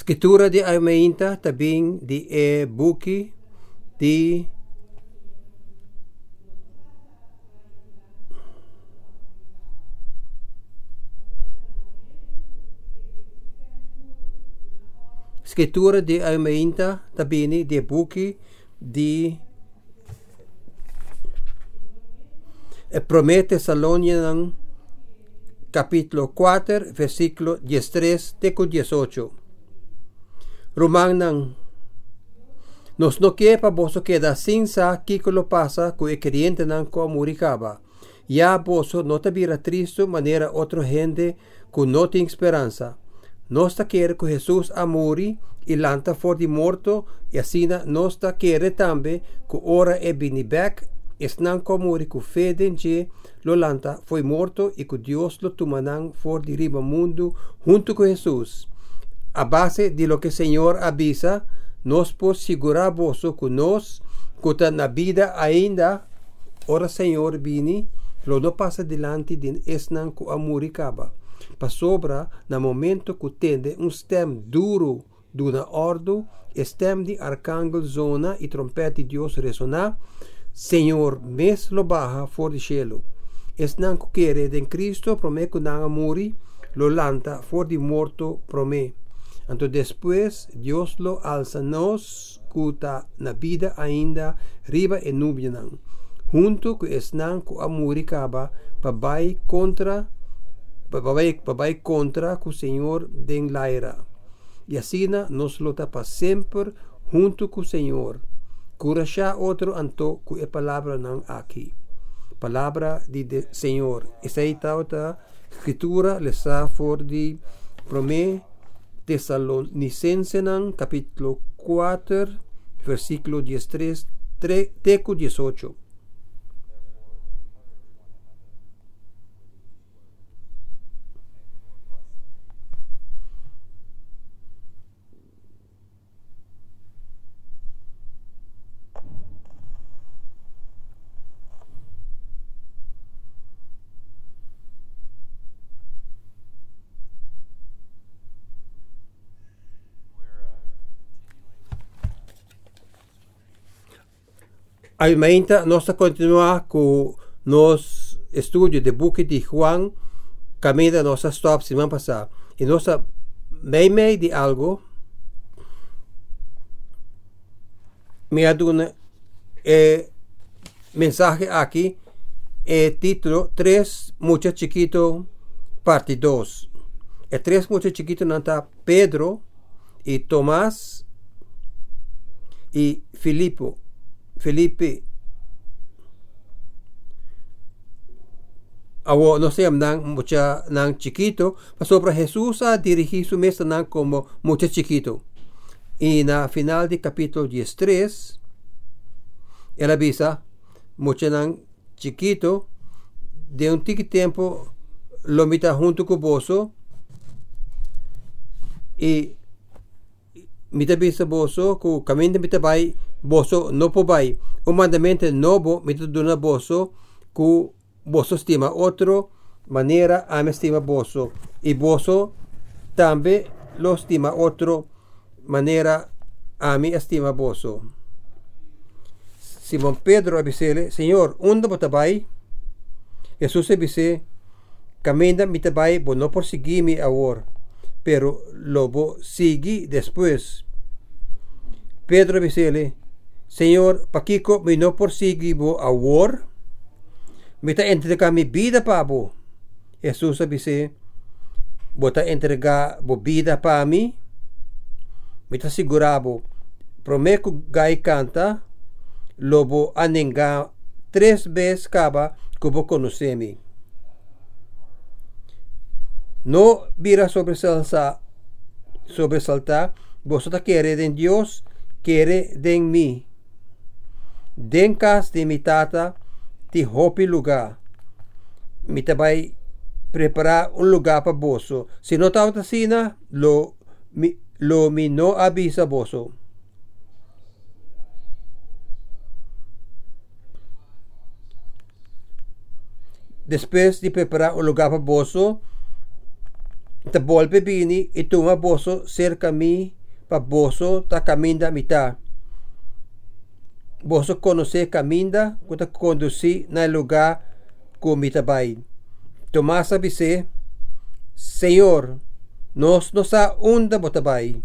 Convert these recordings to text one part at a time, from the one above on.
Scrittura di Armeinta tabing di e buki di Scrittura di Armeinta tabini di buki di e promete Salonian capítulo 4 versículo 13 teco 18 Romanang nos no que pa boso queda sin sa kiko lo pasa ku e creyente nan ko muricaba ya boso no te vira triste manera otro gente ku no tem esperanza. Nos ta quiere Jesús amuri y lanta for di morto y asina nos ta quiere tambe ku ora e bini back es nan ko muri ku fede in lo lanta foi morto e ku Dios lo tumanan for di riba mundo junto con Jesús a base de lo que o Senhor avisa, nós pode segurar vos que nós, que está na vida ainda, ora Senhor vini, lo não passa delante de esnan que amuricaba. Para sobra, no momento que tende um stem duro do na ordo, stem de arcángel zona e trompete de Deus resonar, Senhor, mes lo baja for de cielo. Esnan que quere de Cristo, promete que não amuri, lo lanta for de morto, promete anto depois, Deus lo alça-nos, cuta na vida ainda, riba e nubianã. Junto com esnan com a muricaba, babai contra, babai, babai contra com o Senhor den laira. E assim, nos lo tapa sempre junto com o Senhor. Curachá outro anto com é a palavra não aqui. Palavra de, de Senhor. Essa aí está a escritura, lesa for de promessa Tesalonicenses capítulo 4 versículo 13 teco 18 Ainda nós continuar com nos estudo de book de Juan caminho da nossa stop semana passada. E nossa meme de algo me aduna é mensagem aqui é título três muito chiquito parte 2 é três muito chiquito não tá? Pedro e Tomás e Filipe Felipe. Awo no sé nang mucha nang chiquito. Pasó para Jesús a dirigir su mesa nang como mucha chiquito. Y na final de capítulo 13 él avisa mucha nang chiquito de un tiki tiempo lo mita junto con boso y mita bisa boso ku kamin mita bay boso no po bay o mandamento novo mita duna boso ku boso estima otro manera me estima boso y boso también lo estima otro manera mi estima boso Simón Pedro abisele Señor ¿dónde botabay Jesús abise camina mi tabay bo no por mi ahora pero lo bo sigue después. Pedro abisele Señor, pakiko mi no porsigi bo awor. Mita entrega mi vida pa bo. Jesus abise, bota entrega bo vida pa mi. Mita sigurabo, promeco gai canta, lobo anenga tres vezes caba como conocemi. No vira sobresalta, sobresaltar, vosotros quiere de Dios, quiere de mí. Denkas de mitata ti hopi lugar. Mita vai preparar um lugar para bosso. Se não tava tasina, lo mi, lo mi no avisa bosso. Depois de preparar um lugar para bosso, te volpe bini e toma bosso cerca mi para bosso tá caminha da mitad você conhecer caminda quando conduzir na lugar comida vai. Tomás disse, Senhor, nós não sa onda botabai.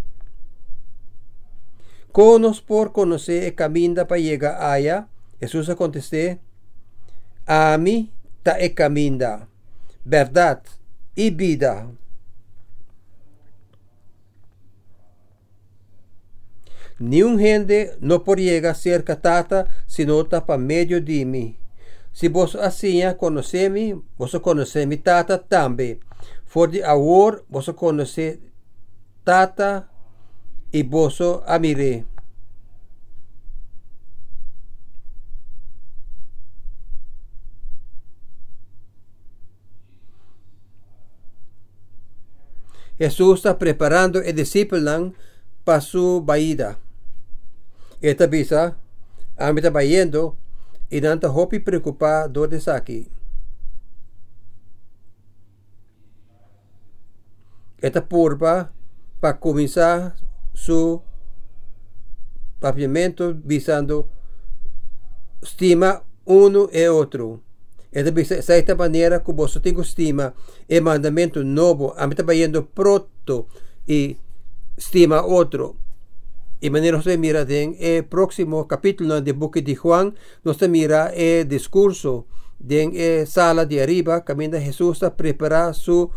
Conos por conhecer e caminda para chegar aia, Jesus contestou, a mim ta e caminda, verdade e vida. Ni un gente no por llega cerca tata, sino pa medio de mí. Si vos assim conhece-me, vos conhece mi tata também. For de awor, vos conhece tata e vos amire. Jesús está preparando el discípulo para su baída. Esta visa, está bayendo e nanta hopi preocupar do de saki. Esta purba para começar su papiamento visando estima uno e outro. Esta visa esta maneira que você tem estima e mandamento novo, a está pronto e estima outro. Y manera se mira en el próximo capítulo del buque de Juan, nos mira el discurso de la sala de arriba, camina Jesús a preparar su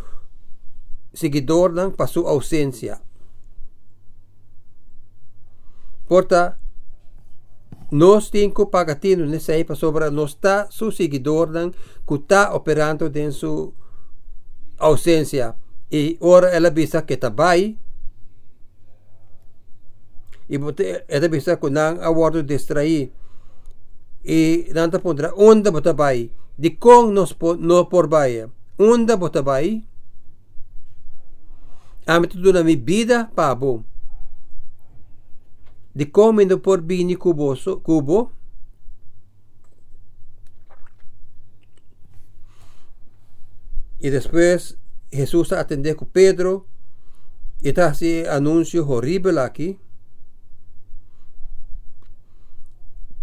seguidor para su ausencia. Porta, nos cinco pagatino nessa época sobre nos está su seguidor que está operando en su ausencia. Y ahora ela visa que está ahí e eda bisa kunang awardo distrai e nanta pondra onda botabai di kong nos po, no porbai onda botabai amit na mi vida pabo di kong no por bini kuboso kubo y después Jesús atende con Pedro. Y está así anuncio horrible aquí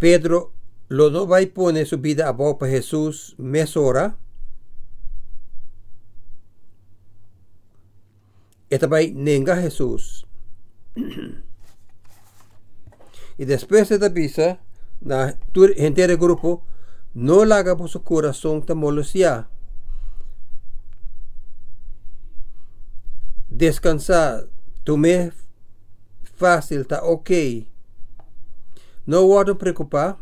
Pedro lo no va y pone su vida a para Jesús mesora. Esta va nenga Jesús. y después de visa, la gente del grupo no la haga por su corazón te molestia. Descansar, me fácil, está ok. No odo preocupar.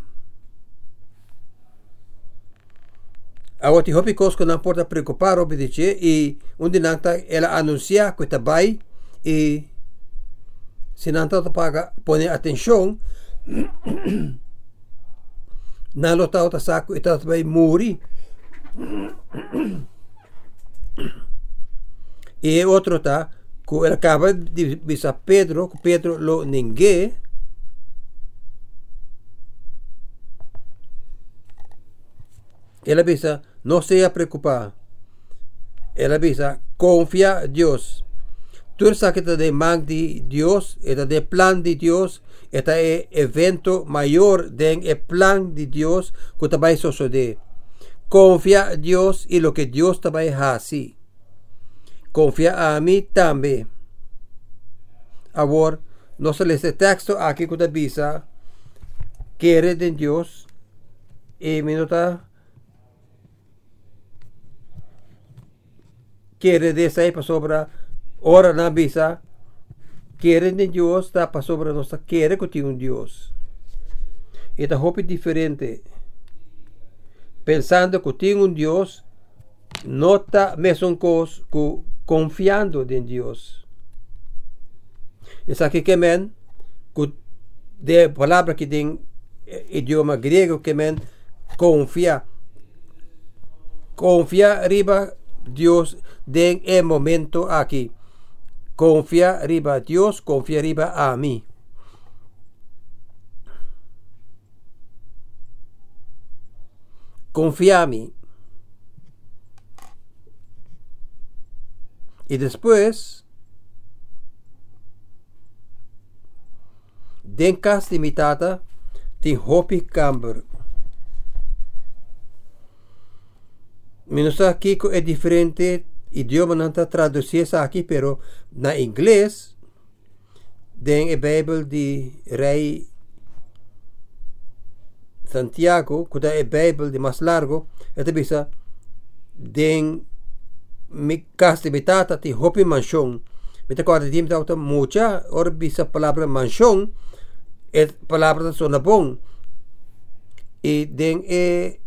Agora, o hopi kosko não porta preocupar obedice e onde nanta ela anuncia que vai e se nanta paga põe atenção na lota outra saco e muri. E outro tá que acaba de avisar Pedro que Pedro lo ninguém Él avisa, no sea preocupado. Él avisa, confía Dios. Tú sabes que de man de Dios, está de plan de Dios, está el evento mayor del plan de Dios que te va a suceder. Confía Dios y lo que Dios te va a hacer. Confía a mí también. Ahora, no se les texto aquí que te avisa, de Dios y minuta quiere para sobre ora na bisa quiere de Dios para sobre nossa quiere que un Dios. Esta hope diferente. Pensando que tiene un Dios no está mesmo cos confiando en Dios. Es aquí que men de palabra que tiene idioma griego que men confía confía arriba Dios den el momento aquí. Confía arriba a Dios, confía arriba a mí. Confía a mí. Y después, den kast imitata tin hopi camber. Minus aquí es diferente idioma nanta traducir sa aquí, pero na inglés, den e Bible di Rey Santiago, kuda e Bible di mas largo, ete bisa den mi kasti bitata ti hopi mansion. Mita kwa di mta uta mucha or bisa palabra mansion et palabra sonabong. E den e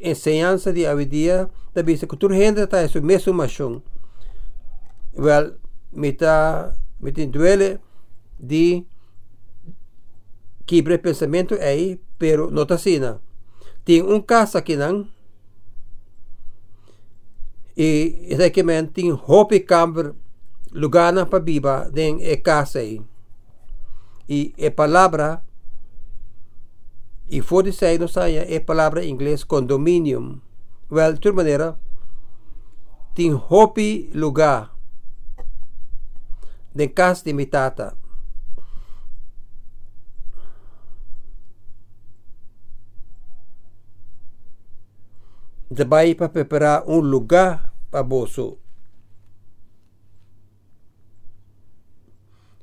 enseñanza de hoy día, da bisa cultura gente ta eso mesmo mansión. Well, mita mita duele de quebre pensamento aí, pero não tá assim. Tem um caso aqui e exatamente tem hope camber lugar na pabiba den e casa aí. E a palavra e for de sair no saia é palavra em inglês condominium. Well, de toda maneira, tem hope lugar den casa de mitata. Para preparar um lugar para bolso.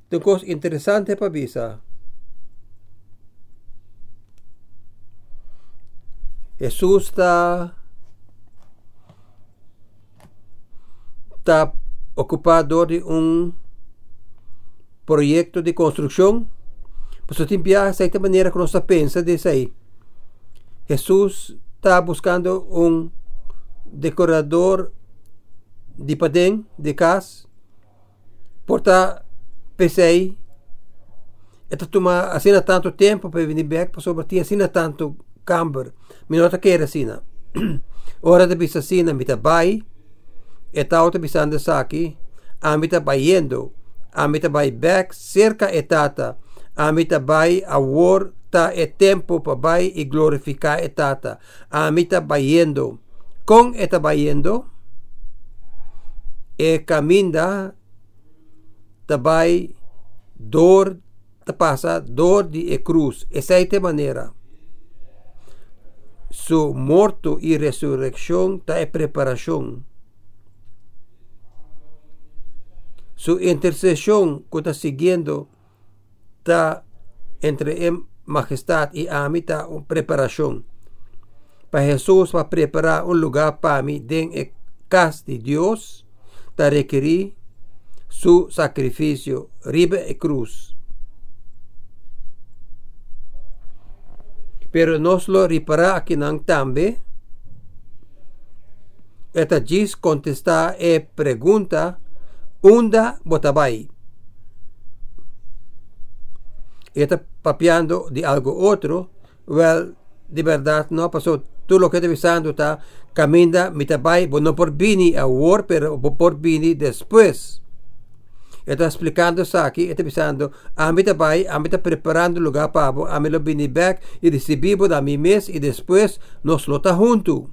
Então, coisa interessante para visa. Jesus está está ocupado de um projeto de construção. Você tem que de certa maneira que nós pensa disso aí. Jesus está buscando un decorador de padén de casa porta pensei esta toma assim tanto tempo para vir back sobre tinha assim tanto camber. Minota kere sina. Ora de bisa sina mita bai, etauta bisanda saki, amita baiendo, amita bai back cerca etata, amita bai war ta e tempo pa bai e glorificar etata, amita baiendo, con eta baiendo, e caminda tabai dor ta passa dor di e cruz, e sei te maneira. Su morto y resurrección ta e preparación. Su intercesión que está siguiendo está entre majestad y a mí está preparación. Para Jesús va a preparar un lugar para mí en el casa de Dios, para requerir su sacrificio, riba y cruz. pero nos lo repara aquinang tambe? Eta diz contesta e pergunta, unda botabai? Eta papiando de algo outro, well, de verdade não passou tudo o que está pensando, tá? Caminda, mitabai, não por bini a war, pero por bini depois. Eu estou explicando isso aqui, eu estou pensando, a mim pai, a mim preparando lugar para a mim vim back e recebido da minha mês e depois nós luta junto.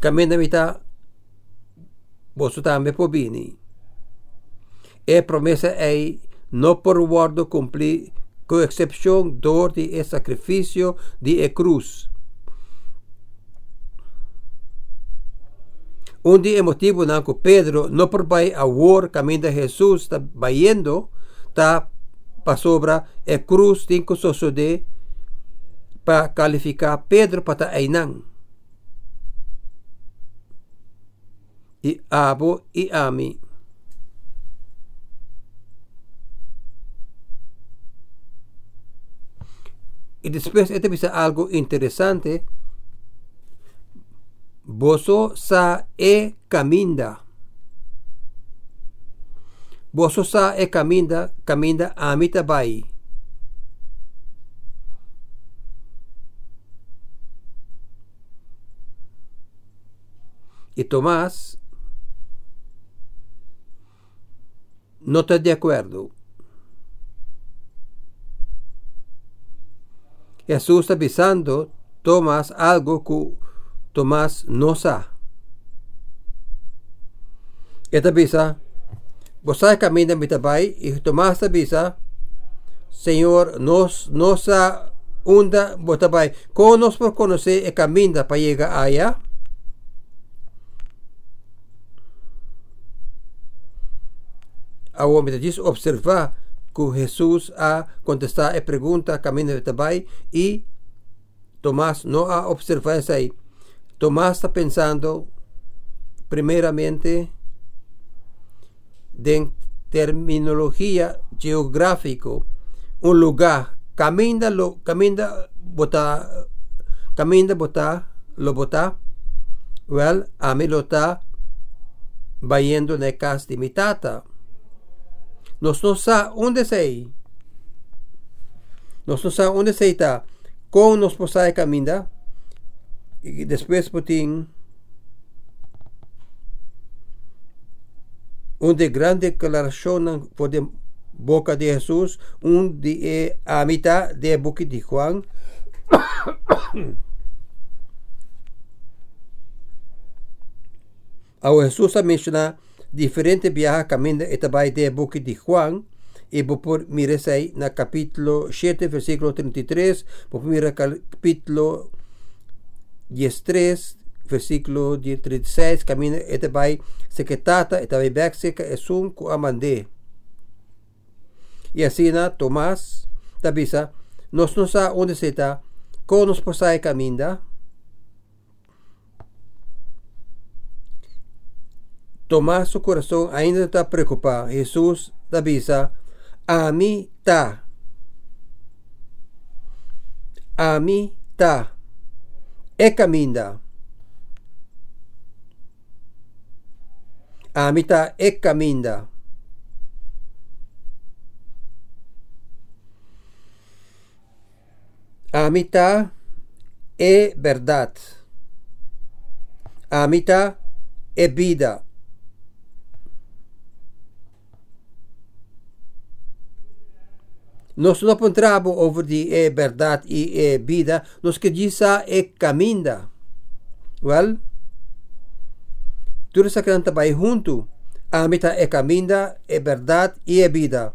Caminho da está, você também pobini. E promessa é não por guardo cumprir com exceção dor de e sacrifício de e cruz. Um dia motivo que Pedro não por vai a war caminho de Jesus está vaindo tá para sobra e cruz tem que suceder para qualificar Pedro para ainang. y Abo y Ami. Y después este algo interesante. Boso sa e caminda. Boso sa e caminda, caminda amita bai. Y Tomás no está de acuerdo. Jesus está pisando Tomás algo que Tomás não sabe. Esta pisa, vocês caminham para pai e Tomás está pisa, Senhor, nós, nossa você está pai, como nós por conhecer e caminha para chegar allá? A me diz observar que Jesús ha contestado a pregunta camino de tabay y Tomás no ha observado eso ahí. Tomás está pensando primeramente de terminología geográfico un lugar. Camina lo camina bota camina bota lo bota well a mí lo está vayendo en casa de mi tata Nós não sabemos onde sei. Nós não sabemos onde sei está. Como nós possamos caminhar. E depois putin onde grande declaração por de boca de Jesus, onde de eh, a mitad de boca de Juan. ao Jesus a mencionar diferentes viajes camino etabai de boca de Juan. Y por mire en el capítulo 7, versículo 33, por mira capítulo 13, versículo 36, camino etabai secretata, etabai seca es un amande. Y así na Tomás tabisa nos nos a onde se está con nos posai caminda. Tomás su corazón ainda está preocupado. Jesús tabisa a mí ta. A mí ta. E caminda. A mí ta e caminda. Amita e verdad. Amita e vida. Nós não encontramos onde é verdade e é vida, nos que diz é caminho. Well, tudo isso que estão junto, a meta é caminho, é verdade e é vida.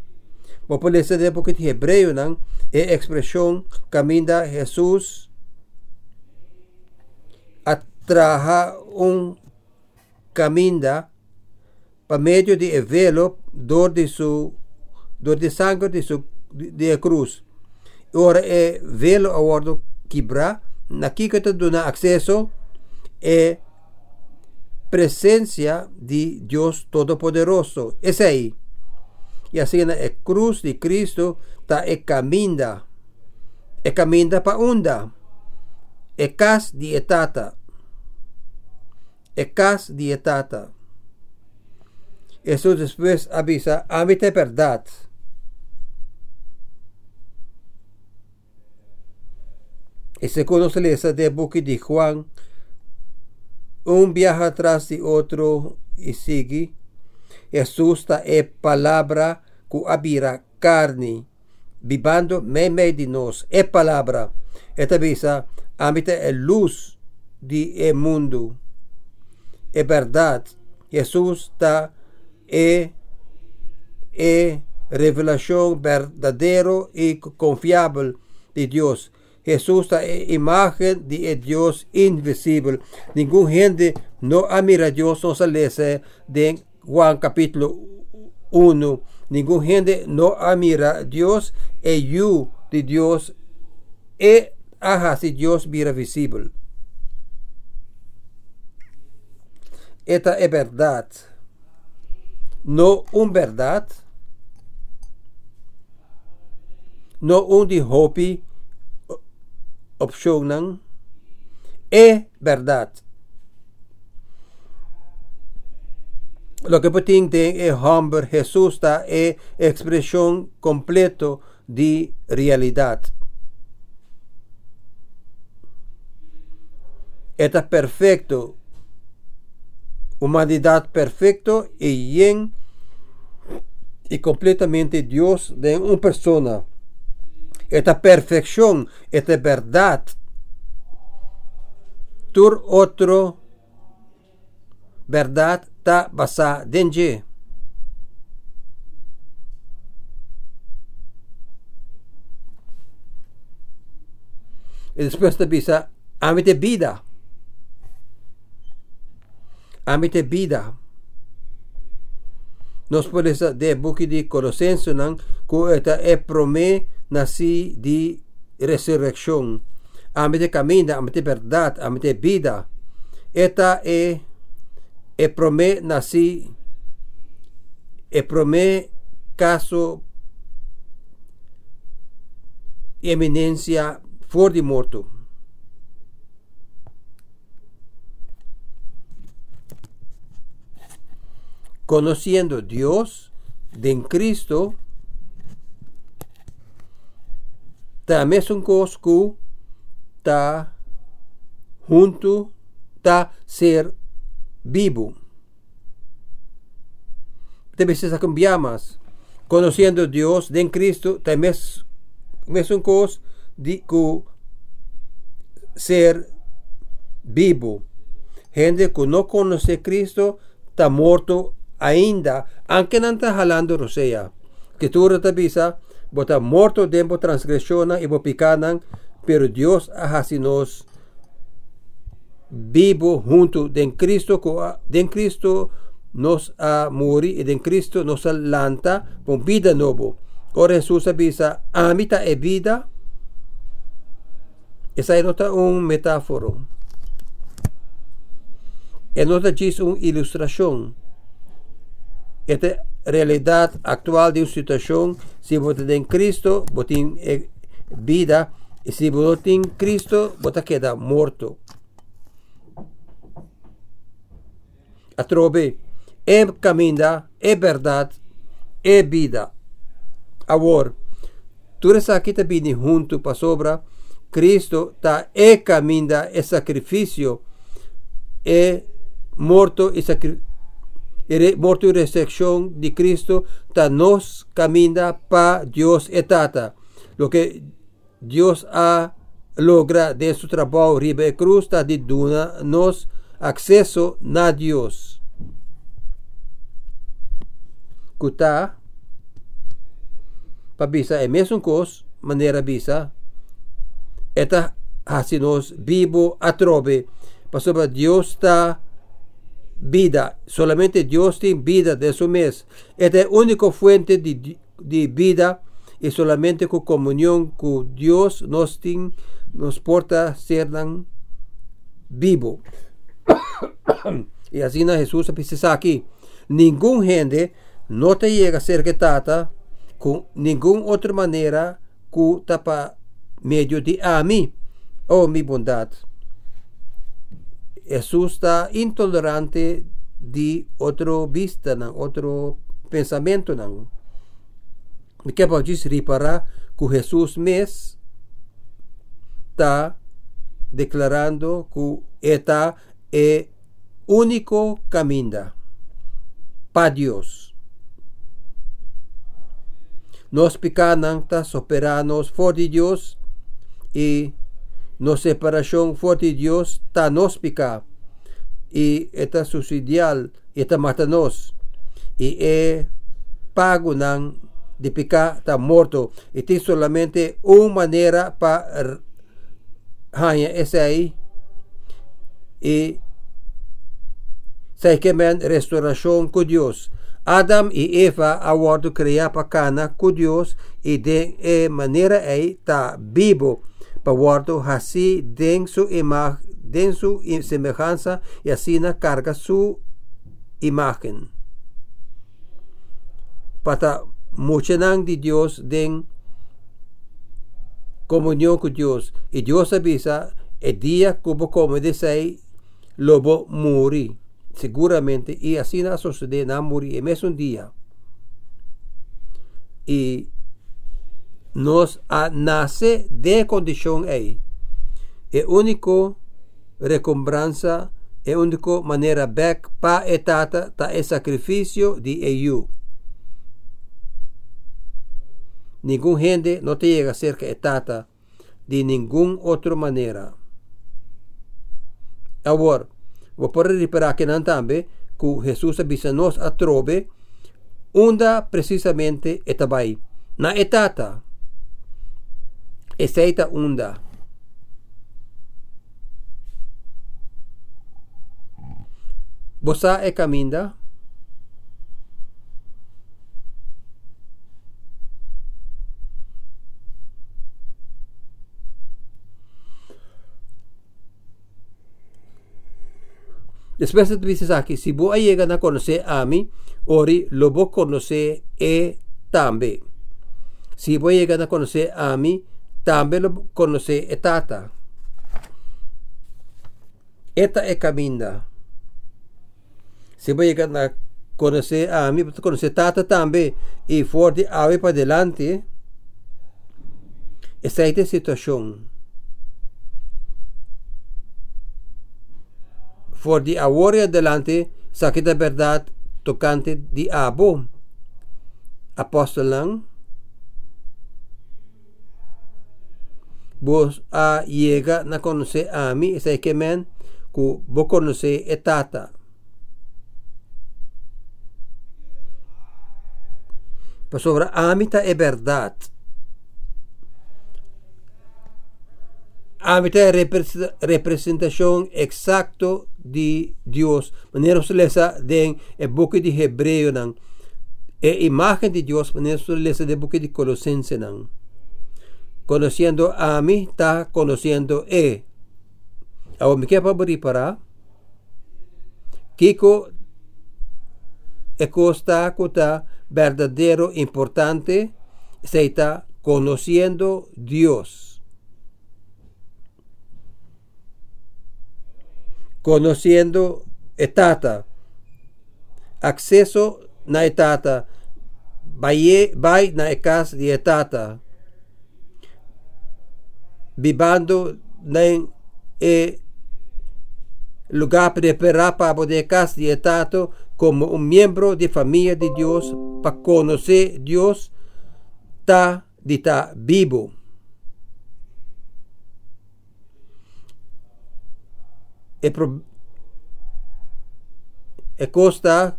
Vou por isso de um pouquinho de hebreu, não? É expressão caminho Jesus atraja um caminho para meio de evelo dor de su dor de sangue de su de cruz. Ora é velo awardo quebrar, naquilo que te dona acesso é presença de Deus Todo-Poderoso. Esse aí. E assim a cruz de Cristo está é caminda. É caminda para onda. É cas de etata. É cas de etata. Isso depois avisa, a verdade. Segundo se lee de Buki de Juan, un viaja atrás de otro y sigue. Está e palabra que abira carne vivando meme de nos é palavra esta visa habita é luz de é mundo é verdade Jesus está é é revelação verdadeiro e confiável de Deus Está é imagem de Deus invisível nenhum gente não admira Deus não se lê de Juan capítulo 1 Ningún gente no admira a Dios e you de Dios e ajá si Dios mira visible. Esta es verdad. No un verdad. No un hopi option. Es verdad. Lo que pretende es hombre Jesús está es expresión completo de realidad. Está perfecto, humanidad perfecto y bien y completamente Dios de una persona. Esta perfección, esta verdad. Tur otro verdad ta basa denje. Y después te bisa amite vida. Amite vida. Nos puede de buki di Colosenses nang ku eta e nasi di resurrección. Amite camina, amite verdad, amite vida. Eta e e prome nasi e prome caso eminencia for de morto. Conociendo Dios de en Cristo, son cosas ta junto ta ser vivo. Te veces cambiamos. Conociendo Dios de en Cristo, también son cosas de ser vivo. Gente que no conoce Cristo está muerto ainda, aunque no está jalando rosea. Que tú retabisa, bota muerto dentro transgresión y picanan, pero Dios así nos vivo junto de Cristo, de Cristo nos a morir y de Cristo nos alanta con vida nueva. Ahora Jesús avisa, amita e vida, esa es otra un metáforo. Es otra es una ilustración. Esta realidade actual de uma situação. Se você tem Cristo, você tem eh, vida, E se você tem Cristo, você queda morto. A trove, é caminho, é verdade, é vida. Agora, tudo isso aqui está vindo junto para sobra. Cristo está é caminho, é sacrifício, é morto e sacrifício morto y resurrección de Cristo ta nos camina pa Dios etata. Lo que Dios ha logra de su trabajo riba de cruz ta de duna nos acceso na Dios. Kuta pa bisa e mesmo cos maneira bisa eta nos vivo atrobe. Pasaba Dios está vida. Solamente Dios tiene vida de su mes. Es la única fuente de, de vida y solamente con comunión con Dios nos, tiene, nos porta ser vivo. y así na Jesús dice aquí. Ningún gente no te llega a ser que tata con ninguna otra manera que tapa medio de a mí, oh mi bondad. Está intolerante de otro vista, otro pensamiento. Que pode reparar que Jesús mes está declarando que está el único camino para Dios. Nos picanan, operanos for de Dios y na separação forte de Deus está nos pica e está subsidial está matando nos e é pago não de pica está morto e tem somente uma maneira para ganhar esse aí e sai que men restauração com Deus Adam e Eva awardo criar para cana com Deus e de eh, maneira aí está vivo. Pawardo así den su imagen, den su semejanza y así carga su imagen. Para muchenang de Dios den comunión con Dios. Y Dios avisa el día como como dice lobo muri seguramente y así na sucede na muri en un día y nos nasce de condição é. É único recompensa, é único maneira back pa etata ta é sacrifício de EU. Ninguém rende não te chega cerca etata de nenhuma outra maneira. Agora, vou poder reparar que não também que Jesus avisa nos a trobe, onde precisamente etabai. Na etata, esteita onda Bosa e caminda Después dices aquí, si vos llegan a conocer a mí, ori lo vos conocer e también. Si vos llegan a conocer a mí, Também conhece a é tata. Esta é caminha Se vai chegar conhecer a mim, conhece conhecer tata também, e forte ave para adelante. essa é a situação. Forte agora adelante, saque da verdade tocante de abo. Apóstolo vos a llega na conocer a mí, ese que men, que vos conocer etata. Pero sobre a mí é verdade. A mí é representação exacto de Dios, manera lesa den el book de Hebreo nan, e imagen de Dios, manera lesa de book de Colosense nan. Conociendo a mí, está conociendo e. Ahora me queda para Kiko e cota verdadero importante, se está conociendo Dios. conociendo etata, acceso na etata, vai, vai na ekas de etata, vivando na e lugar preparado para poder casa de etato como un miembro de familia de Dios para conocer Dios está de estar vivo. e, pro, e costa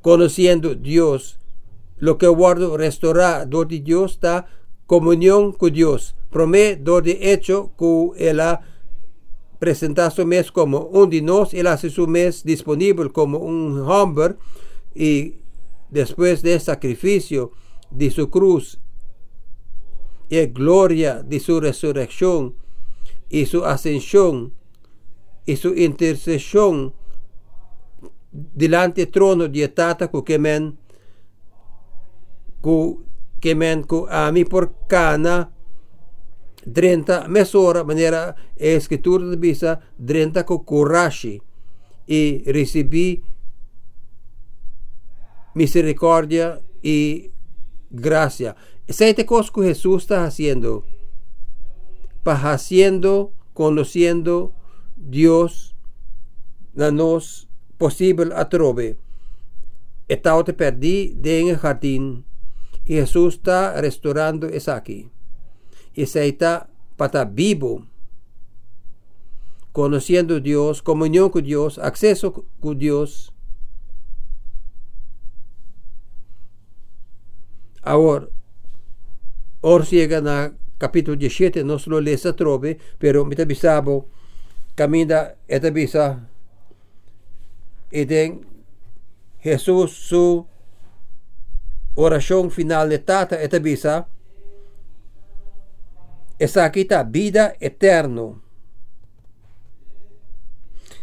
conociendo Dios. Lo que guardo restaurar donde Dios está comunión con Dios. Promete donde hecho que él ha presentado su mes como un de nos, él hace su mes disponible como un hombre y después del sacrificio de su cruz y gloria de su resurrección y su ascensión y su intercesión delante del trono de tata ku kemen ku kemen ku a mi por cana 30 mesora manera escritura de bisa 30 ku coraje y recibí misericordia y gracia. Siete cosas que Jesús está haciendo. Para haciendo, conociendo, Dios na nos posible atrove. Estaba te perdí de en el jardín y Jesús está restaurando es aquí. Y está para vivo, conociendo Dios, comunión con Dios, acceso con Dios. Ahora, ahora llega a capítulo 17, no solo les trove, pero me avisaba camina esta bisa iden Jesús su oración final de tata esta bisa esa aquí está vida eterno.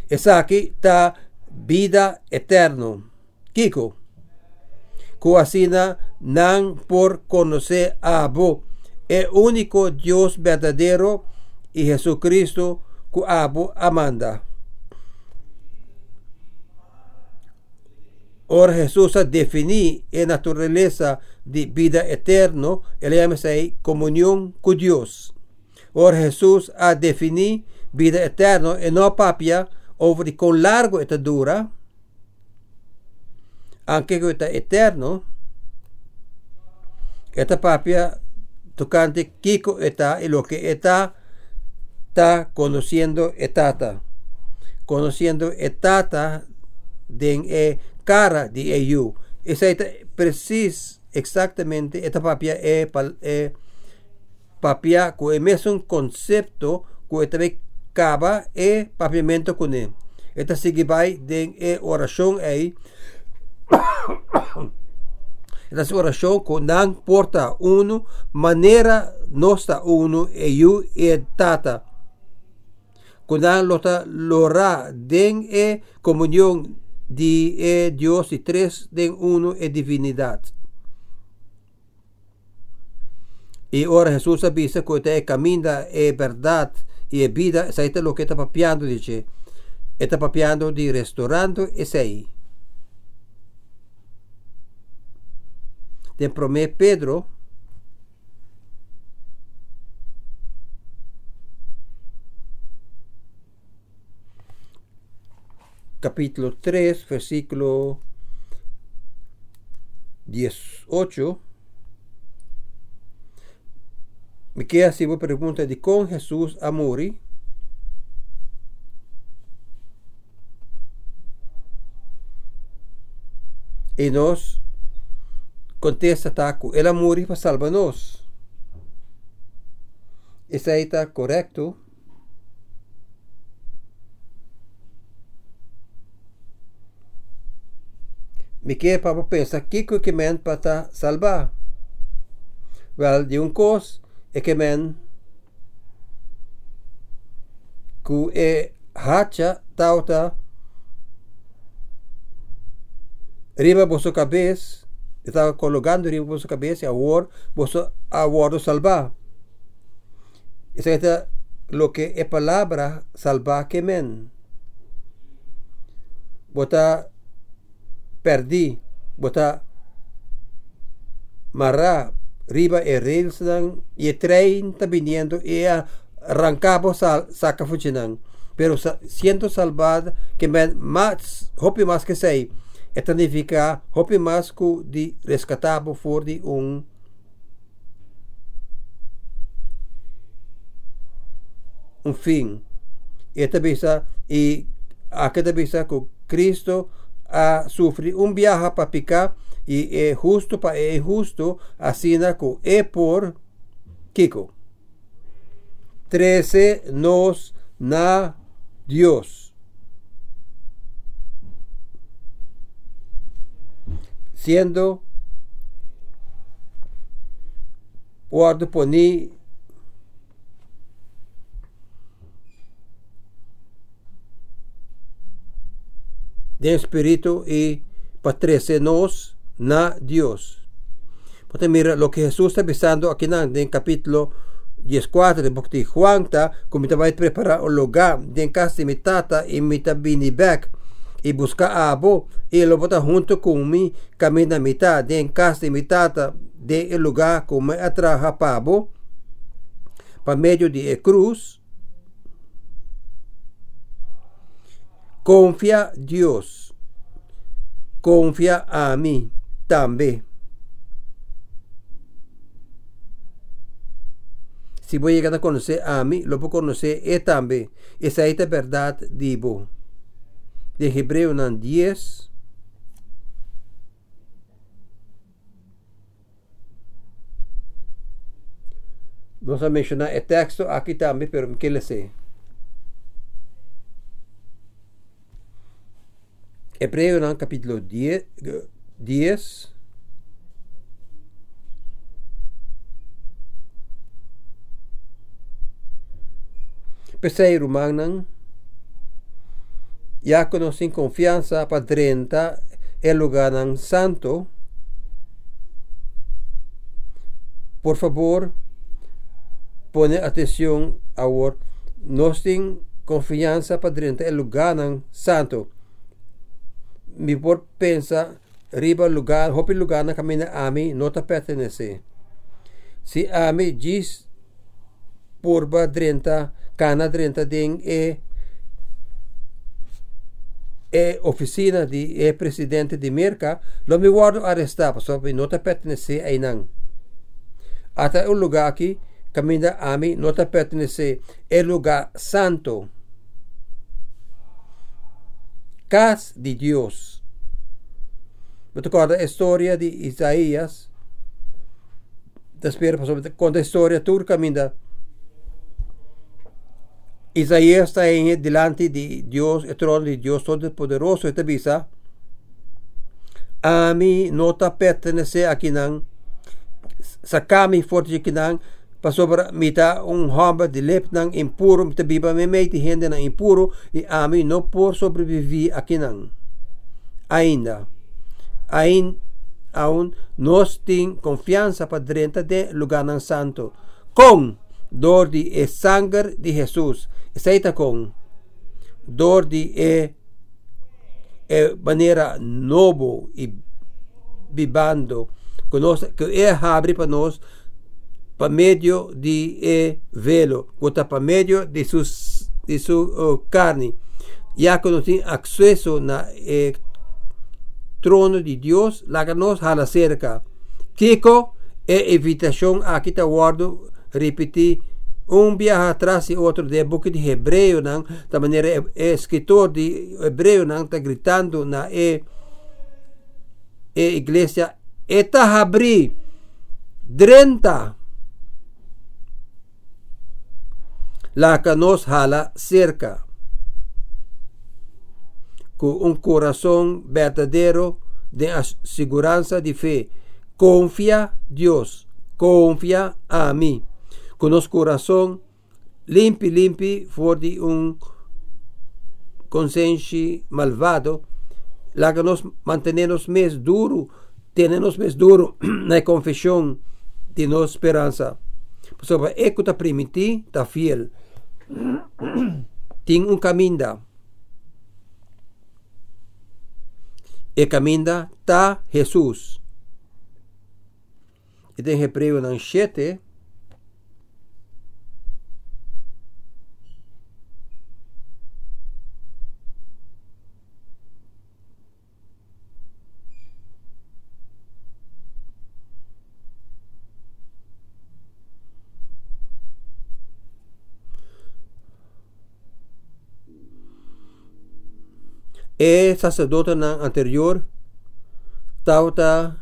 Esa aquí está vida eterno. Kiko. Cuasina nan por conocer a vos. El único Dios verdadero y Jesucristo Abo Amanda. Ora Jesús definí la naturaleza de vida eterno, él llama comunión con Dios. Ora Jesús ha definido vida eterna y no papia over con largo esta dura, aunque está eterno, Esta papia tocante Kiko está y lo que está está conociendo etata. Conociendo etata de e cara de EU. Esa es precis exactamente esta papia es e, papia que es un concepto que también cava e papiamento con él. Esta sigue vai de e oración aí. Esta oração com não porta uno, maneira nossa uno eu e tata. Kunan lota lora den e comunión de é Deus e três de uno é divindade. E ora Jesus avisa que é caminho é verdade e é vida, sai é tá lo que está papiando, diz Está papiando de restaurando esse aí. De promete Pedro, capítulo 3, versículo 18. Me queda si pregunta de con Jesús a morir. Y nos contesta taco, el amor para salvarnos. Está correcto. Me quer para pensar que que men para salvar. Well, de um cos é que men que é hacha tauta riba vossa cabeça estava colocando riba vossa cabeça agora vosso agora salvar. Isso é lo que é palavra salvar que men. Botar perdi, botar marra riba e rilsan e trein tá vindo e arrancava sal, saca fuchinan pero sa, siendo salvada que me mais hopi mais que sei esta significa hopi mais que de rescatado for de um um fim e esta também e aqui também que Cristo a sufrir un viaje para picar y es justo para es justo así naco e por Kiko. 13 nos na Dios. Siendo guardo poní de espíritu y nos na Dios. Porque mira lo que Jesús está pensando aquí en el capítulo 14 de Bukti Juan ta como te va a preparar un lugar de casa mi tata y mi tabini y busca abo y lo bota junto con mi camina mitad de casa mi tata de el lugar como atraja pabo para medio de cruz Confia Dios. Confia a mí también. Si voy a llegar a conocer a mí, lo puedo conocer y también. Esa es la verdad digo. De Hebreo 10. Vamos a mencionar el texto aquí también, pero ¿qué le sé? Hebreo capítulo 10, 10 Pesei rumanan ya sin confianza 30 el lugar santo. Por favor pone atención ahora no sin confianza 30 el lugar santo mi por pensa riba lugar, hopi lugar na kami na ami nota pertenece. Si ami gis purba drenta, kana drenta ding e e oficina di e presidente di Merca, lo mi guardo arrestato, so nota pertenece ai nang. hasta un lugar aquí, camina a mí, no te pertenece, el lugar santo. Casa de Dios. Me recorda a história de Isaías. Después, conta a história, tu caminha. Isaías está em delante de Deus, o trono de Deus Todo-Poderoso, e te avisa, a mim não te pertence a quem sakami forte de quem pasobra mita um hamba de lep nang impuro mita biba me mei ti hende nang impuro e a mim não por sobreviver a quem ainda ainda aún nós tem confiança para dentro de lugar nang santo. Com dor de e sangue de Jesus. Estaita com dor de e, e maneira novo e vivando que, que é abre para nós para meio de e velo, que para meio de, sus, de sua uh, carne, nós temos acesso na trono de Deus, lá que nós hala cerca. Kiko é invitação aqui está guardo repetir um viaja atrás e outro de book de hebreu não da maneira escritor de hebreu não está gritando na e, e igreja eta abri 30 Laca nos jala cerca. Com um coração verdadeiro de segurança de fé, confia Deus, confia a mim. Com nosso coração limpo, limpo, fora de um consciência malvado, laga nos mantenemos mais duro, tenemos mais duro na confissão de nossa esperança. Sobre eco da primiti, da fiel. tinha um caminda. E caminda tá Jesus. E tem reprego na enchete e sacerdote anterior estava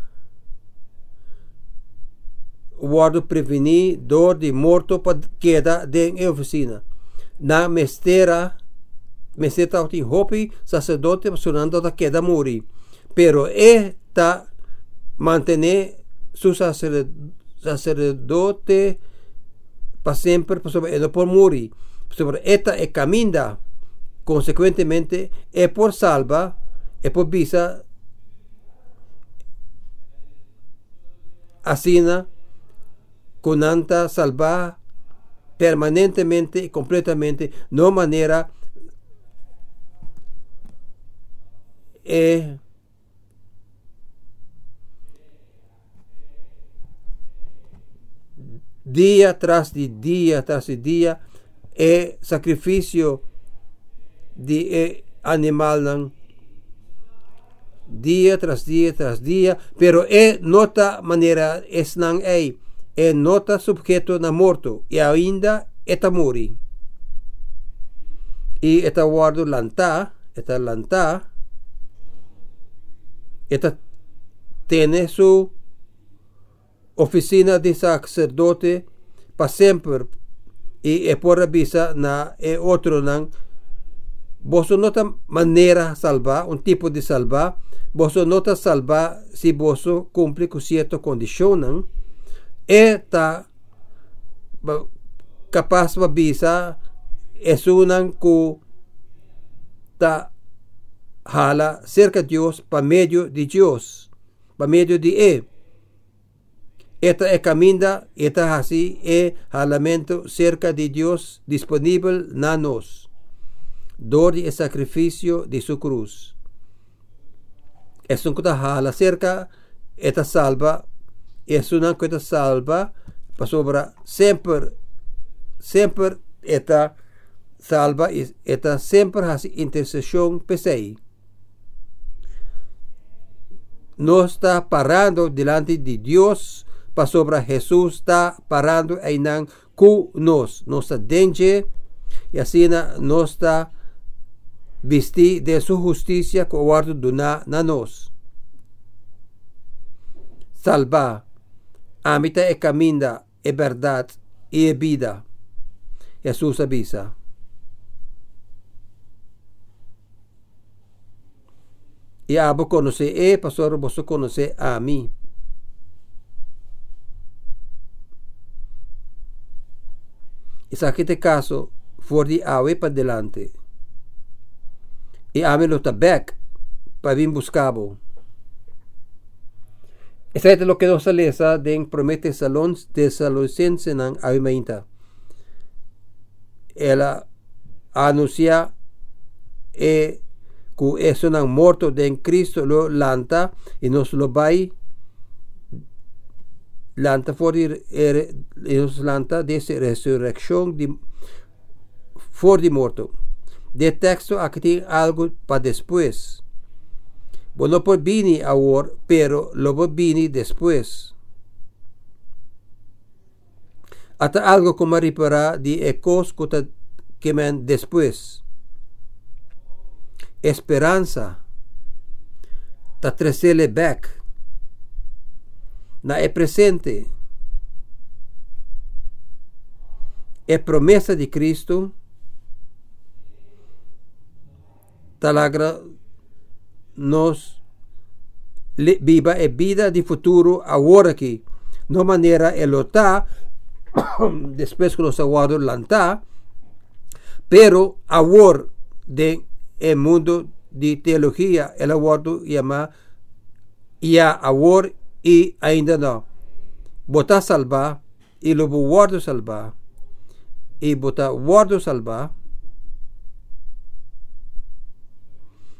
guardo prevenir dor de morto para queda de oficina. Na mestera, estava em hopi sacerdote sonando da queda muri. Pero e ta mantener su sacerdote para sempre, para por muri. Sobre esta e caminda consecuentemente es por salva, es por visa, asina, anta salva permanentemente y completamente, no manera eh, día tras día tras día, es sacrificio de eh, animal nan dia tras dia tras dia, pero é nota maneira es nan é, é nota subjeto na morto e ainda eta muri. E eta guardo lanta, eta lanta, eta tiene su oficina de sacerdote para sempre e é por avisa na é outro nan Vos nota manera salvar, un tipo de salvar. Vos nota salvar si vos cumple con cierta condición. Esta capaz de visa es una que ta jala cerca de Dios para medio de Dios, para medio de Él. Esta es camina, esta así es jalamento cerca de Dios disponible na nos dor y sacrificio de su cruz. Es un la cerca, esta salva, es una cosa salva, para siempre, siempre esta salva, esta siempre hace intercesión pesei. No está parando delante de Dios para sobre Jesús está parando ahí cu nos, nos denche y así nos está visti de su justicia guardo duna na nos. Salva, amita e caminda, e verdad, e vida. Jesús avisa. E abo conoce e pastor você conoce a mim. E sa que te caso, for di awe para delante. Ame lo tabek para vir buscabo. Esa es lo que nos alesa den promete salón de salocense nang awe mainta. Ela anuncia e ku eso nang morto den Cristo lo lanta e nos lo vai lanta for er, nos lanta dessa resurrección de for de morto. De texto aqui tem algo para depois. Bueno por bini agora, pero lobo bini depois. Ata algo como reparar de ecos que men depois esperança ta tresele back na é presente. É promessa de Cristo Talagra nos viva e vida de futuro agora aqui. De maneira ele tá, lutar, depois que nos aguardamos lantar, tá, pero agora de el mundo de teologia, el aguardo llama ya agora e ainda não. Botar salvar e lobo guardo salvar e botar guardo salvar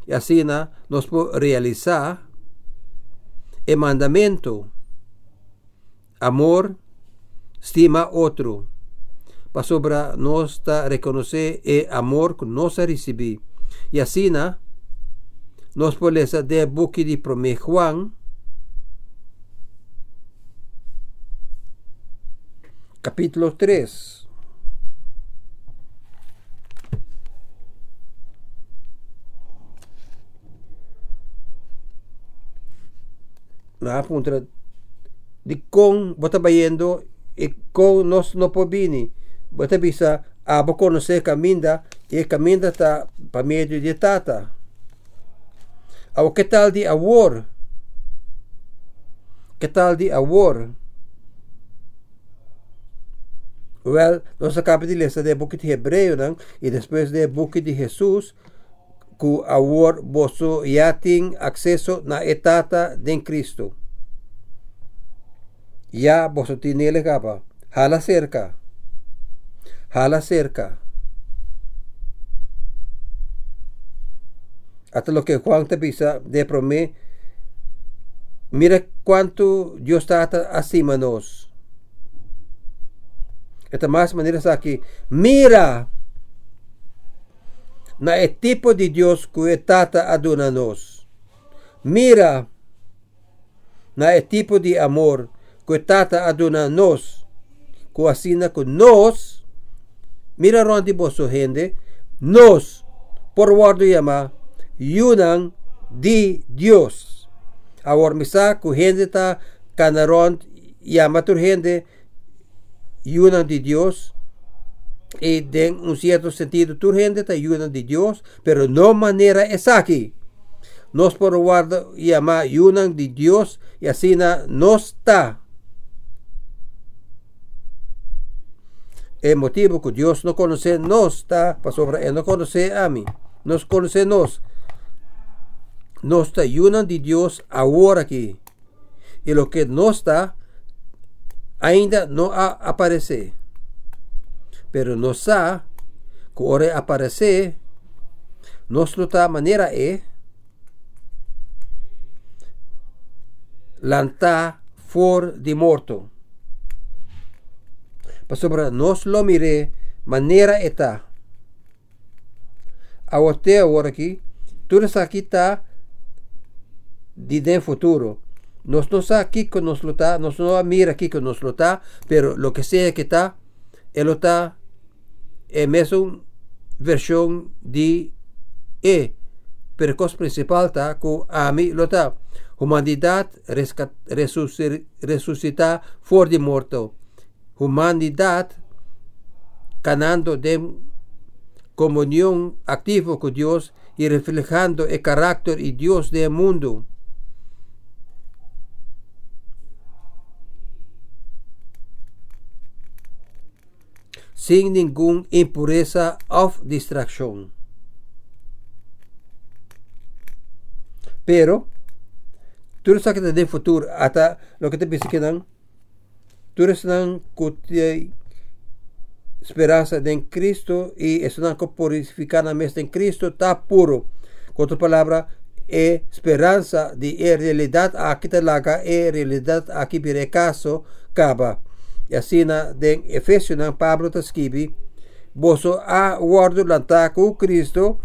y así nos puede realizar el mandamiento. Amor estima otro. Para sobre nos reconocer el amor que nos recibí y así nos poleza de buki de prome Juan. Capítulo 3 na puntra di kong botabayendo e kong nos no pobini botabisa a bokono se caminda e caminda ta para medio de tata. A o que tal di a war que tal di a war well nós acabamos de ler essa de de Hebreu e depois de book de Jesus que awor já tem acesso na etata de Cristo. Ya vosso tem nele capa. Hala cerca. Hala cerca. hasta lo que Juan te pisa de promé, mira cuánto Dios está acima nos. Esta más manera aquí, mira na el tipo de Dios que tata aduna nos. Mira na el tipo de amor que tata aduna nos. Que asina con nos, mira ronde vosso gente, nos, por guardo llama, yunang di Dios. Awar misa ku gente ta kanaron llama tur gente yunang di Dios y en un cierto sentido tu gente ta yunang di Dios, pero no manera es aquí. Nos por guarda llama yunang di Dios y así no está. El motivo que Dios no conoce nos está, para él no conoce a mí. Nos conoce nos no está ayunan de Dios ahora aquí. Y lo que no está, ainda no aparece. Pero no sa, que ahora aparece, nuestra manera es lanta for de morto. Para nos lo mire, manera está. A usted ahora aquí, tú aquí está de futuro. Nos no sabe aquí que nos lo está, nos no mira aquí que nos lo está, pero lo que sea que está, él lo está en mesma versión de E. Pero cosa principal está que a mí lo está. Humanidad resucita for de morto. Humanidad ganando de comunión activo con Dios y reflejando el carácter y Dios del mundo. sem nenhuma impureza ou distração. Pero, tú que está de futuro. Até o que te pisi kinan tú eres não kuti esperança en Cristo e es nan purificar na mesa em Cristo. Está puro. Com outra palavra, é esperança de realidade aqui aquí te laga eh, e aqui, aquí pire caso caba y asina den Efesio nan Pablo taskibi boso a wardu lanta ku Cristo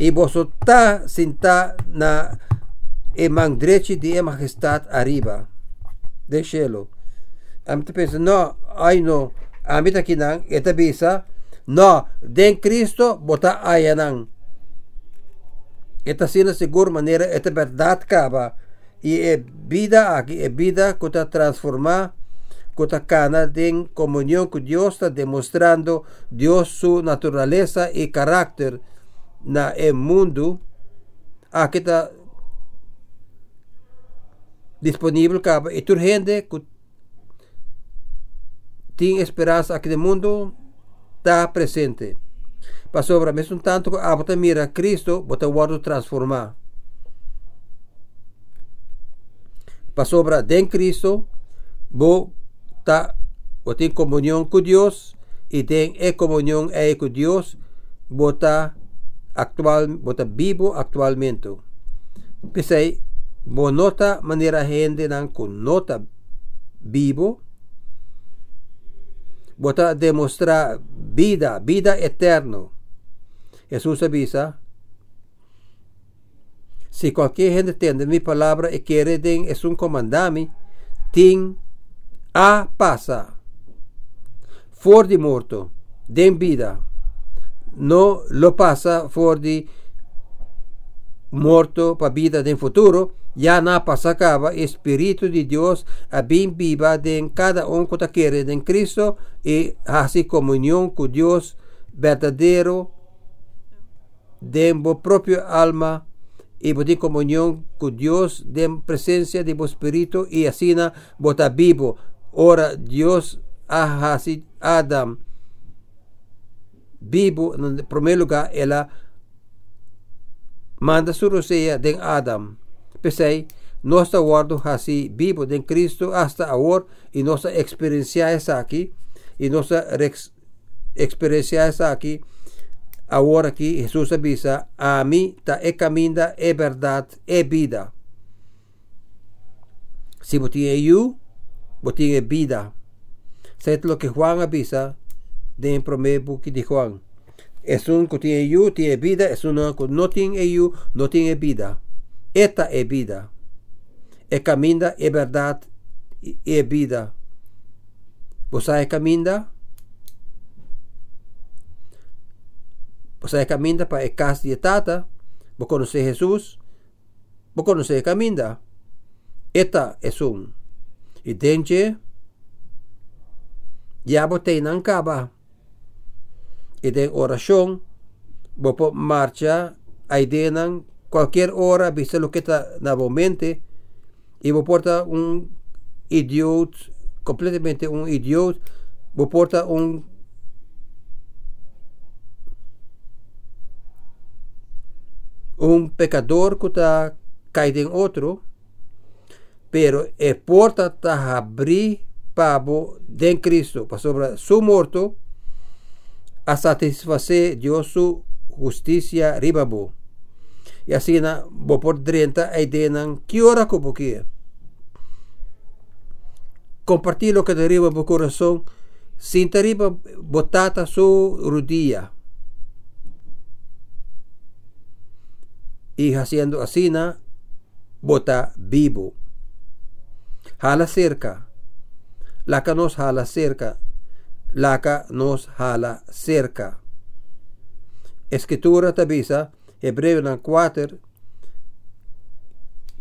e boso ta sinta na emang drechi di e majestad arriba de cielo am te pensa no ai no amita kinan eta bisa no den Cristo bota ayanan Esta sina segura maneira, esta verdade acaba. E é vida aqui, é vida que está transformar Kutacana en comunión con Dios está demostrando Dios su naturaleza y carácter na el mundo. Aquí está disponible para y tu gente que tiene esperanza aquí el mundo está presente. Para sobra, mesmo tanto que abota mira Cristo, bota guardo transformar. Para sobra, den Cristo, bo está o tem comunhão com Deus e tem e comunhão é com Deus bota actual bota vivo actualmente. Pensei monota maneira gente não com nota vivo bota demonstrar vida vida eterno. Jesus avisa se qualquer gente entende minha palavra e quer é um comandame tem a passa. For di morto, den vida. No lo pasa for di morto para vida del futuro, ya na pasa acaba, Espíritu de Dios a bien viva en cada uno que quiere en Cristo y así comunión con Dios verdadero de vuestro propio alma y de comunión con Dios de presencia de vuestro espíritu y así na bota vivo Ora Dios ha Adam vivo en primer lugar ela manda su rosea de Adam. Pesei, nossa guardo assim vivo de Cristo hasta ahora e nossa experiência essa aqui e nossa experiência essa aqui agora que Jesus avisa a mim tá é caminho é verdade é vida se você é eu botigue vida. Es lo que Juan avisa de primer buque de Juan. Es un que tiene you, tiene vida, es uno que no tiene you, no tiene vida. Esta es vida. Es camina, es verdad es vida. ¿Vos sabes camina? ¿Vos sabes camina para el casa de tata? ¿Vos conocés Jesús? ¿Vos conocés camina? Esta es un. Entende? Ya botei nan kaba. E de oração, bopo marcha, a ideia nan qualquer hora, vista lo que está na mente, e vou porta um idiota, completamente um idiota, vou porta um um pecador que está caído em outro, pero e porta ta abrir pabo de Cristo para sobre su morto a satisfacer Dios su justicia ribabo. E assim na por drenta a ideia nan que hora ko porque compartir lo que deriva bo coração sin tariba botata su rudia y haciendo así na bota vivo jala cerca. Laca nos jala cerca. Laca nos jala cerca. Escritura tabisa, Hebreo 4,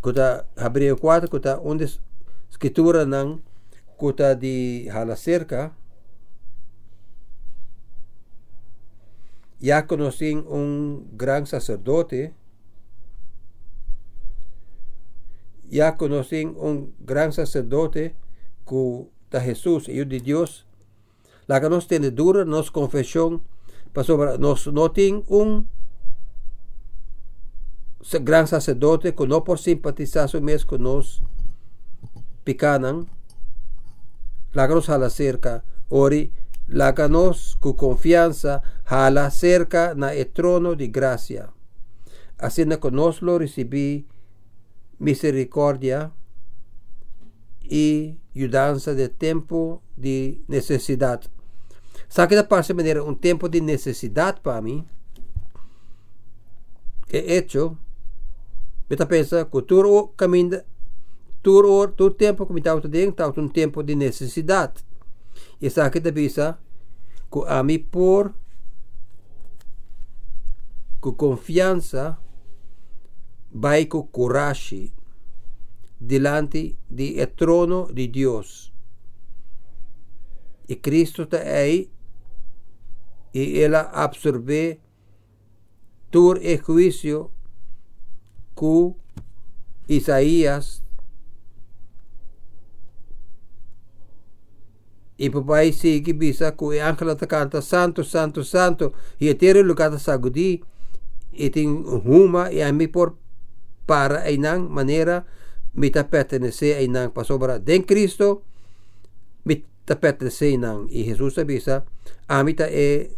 kuta Hebreo 4, kuta onde escritura nang kuta di jala cerca. Ya conocí un gran sacerdote ya conocí un gran sacerdote que da Jesús, Hijo de Dios. La que nos tiene dura, nos confesión, pasó nos no tiene un gran sacerdote que no por simpatizar su mes con nos picanan. La que nos jala cerca, ori, la que nos con confianza jala cerca na el trono de gracia. Así que nos lo recibí misericordia y ayudanza de tiempo de necesidad. Sabe que parte maneira um tempo de necessidade para mim é hecho. Eu pensa que todo caminho, todo todo tempo que me está dentro, um tempo de necessidade. E sabe que pensa que a mim por com confiança com coragem delante do trono de Deus. E Cristo está aí e ela absorve todo o juízo que Isaías e papai sigue bisa que o ángel canta santo, santo, santo e eterno lugar da sagudi e tem uma e a mim por para a maneira mita pertenece inang pasobra den Cristo mita pertenece inang y Jesús avisa amita e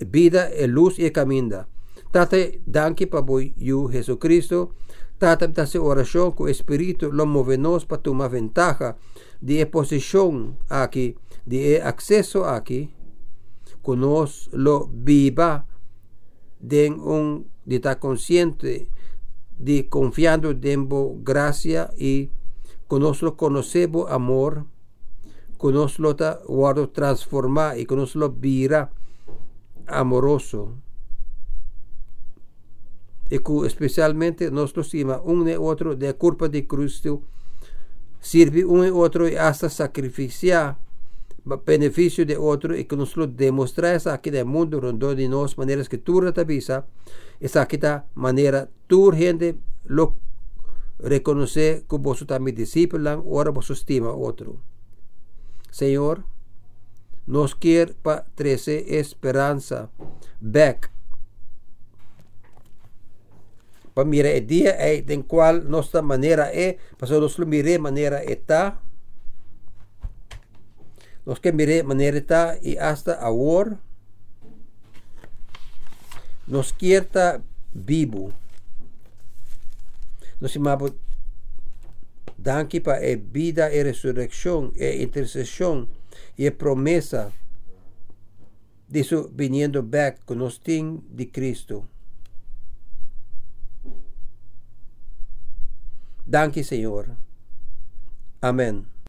vida e luz e caminda. Tate danki pa boy yu Jesucristo tate tase oración con espíritu lo movenos para tomar ventaja de posición aquí de acceso aquí con nos lo viva den un de estar consciente de confiando dembo gracia y conoslo conocebo amor, conoslo ta guardo transforma y conoslo vira amoroso. Que especialmente nos lo sima un e otro de culpa de Cristo sirve un e otro y hasta sacrificar beneficio de otro y que nos lo demostrar aquí del mundo rondo de nos maneras que tú retabisa esa kita manera tu gente lo reconoce que vos también discípulan ahora vos estima otro. Señor nos quiere para trece esperanza. Back para mirar el día en cual nuestra manera es para nos lo mire manera está los que está y hasta ahora nos quieta vivo. Nos imabo danke pa e vida e resurrección e intercesión e promesa de su viniendo back con los de Cristo. Danke, Señor. Amén.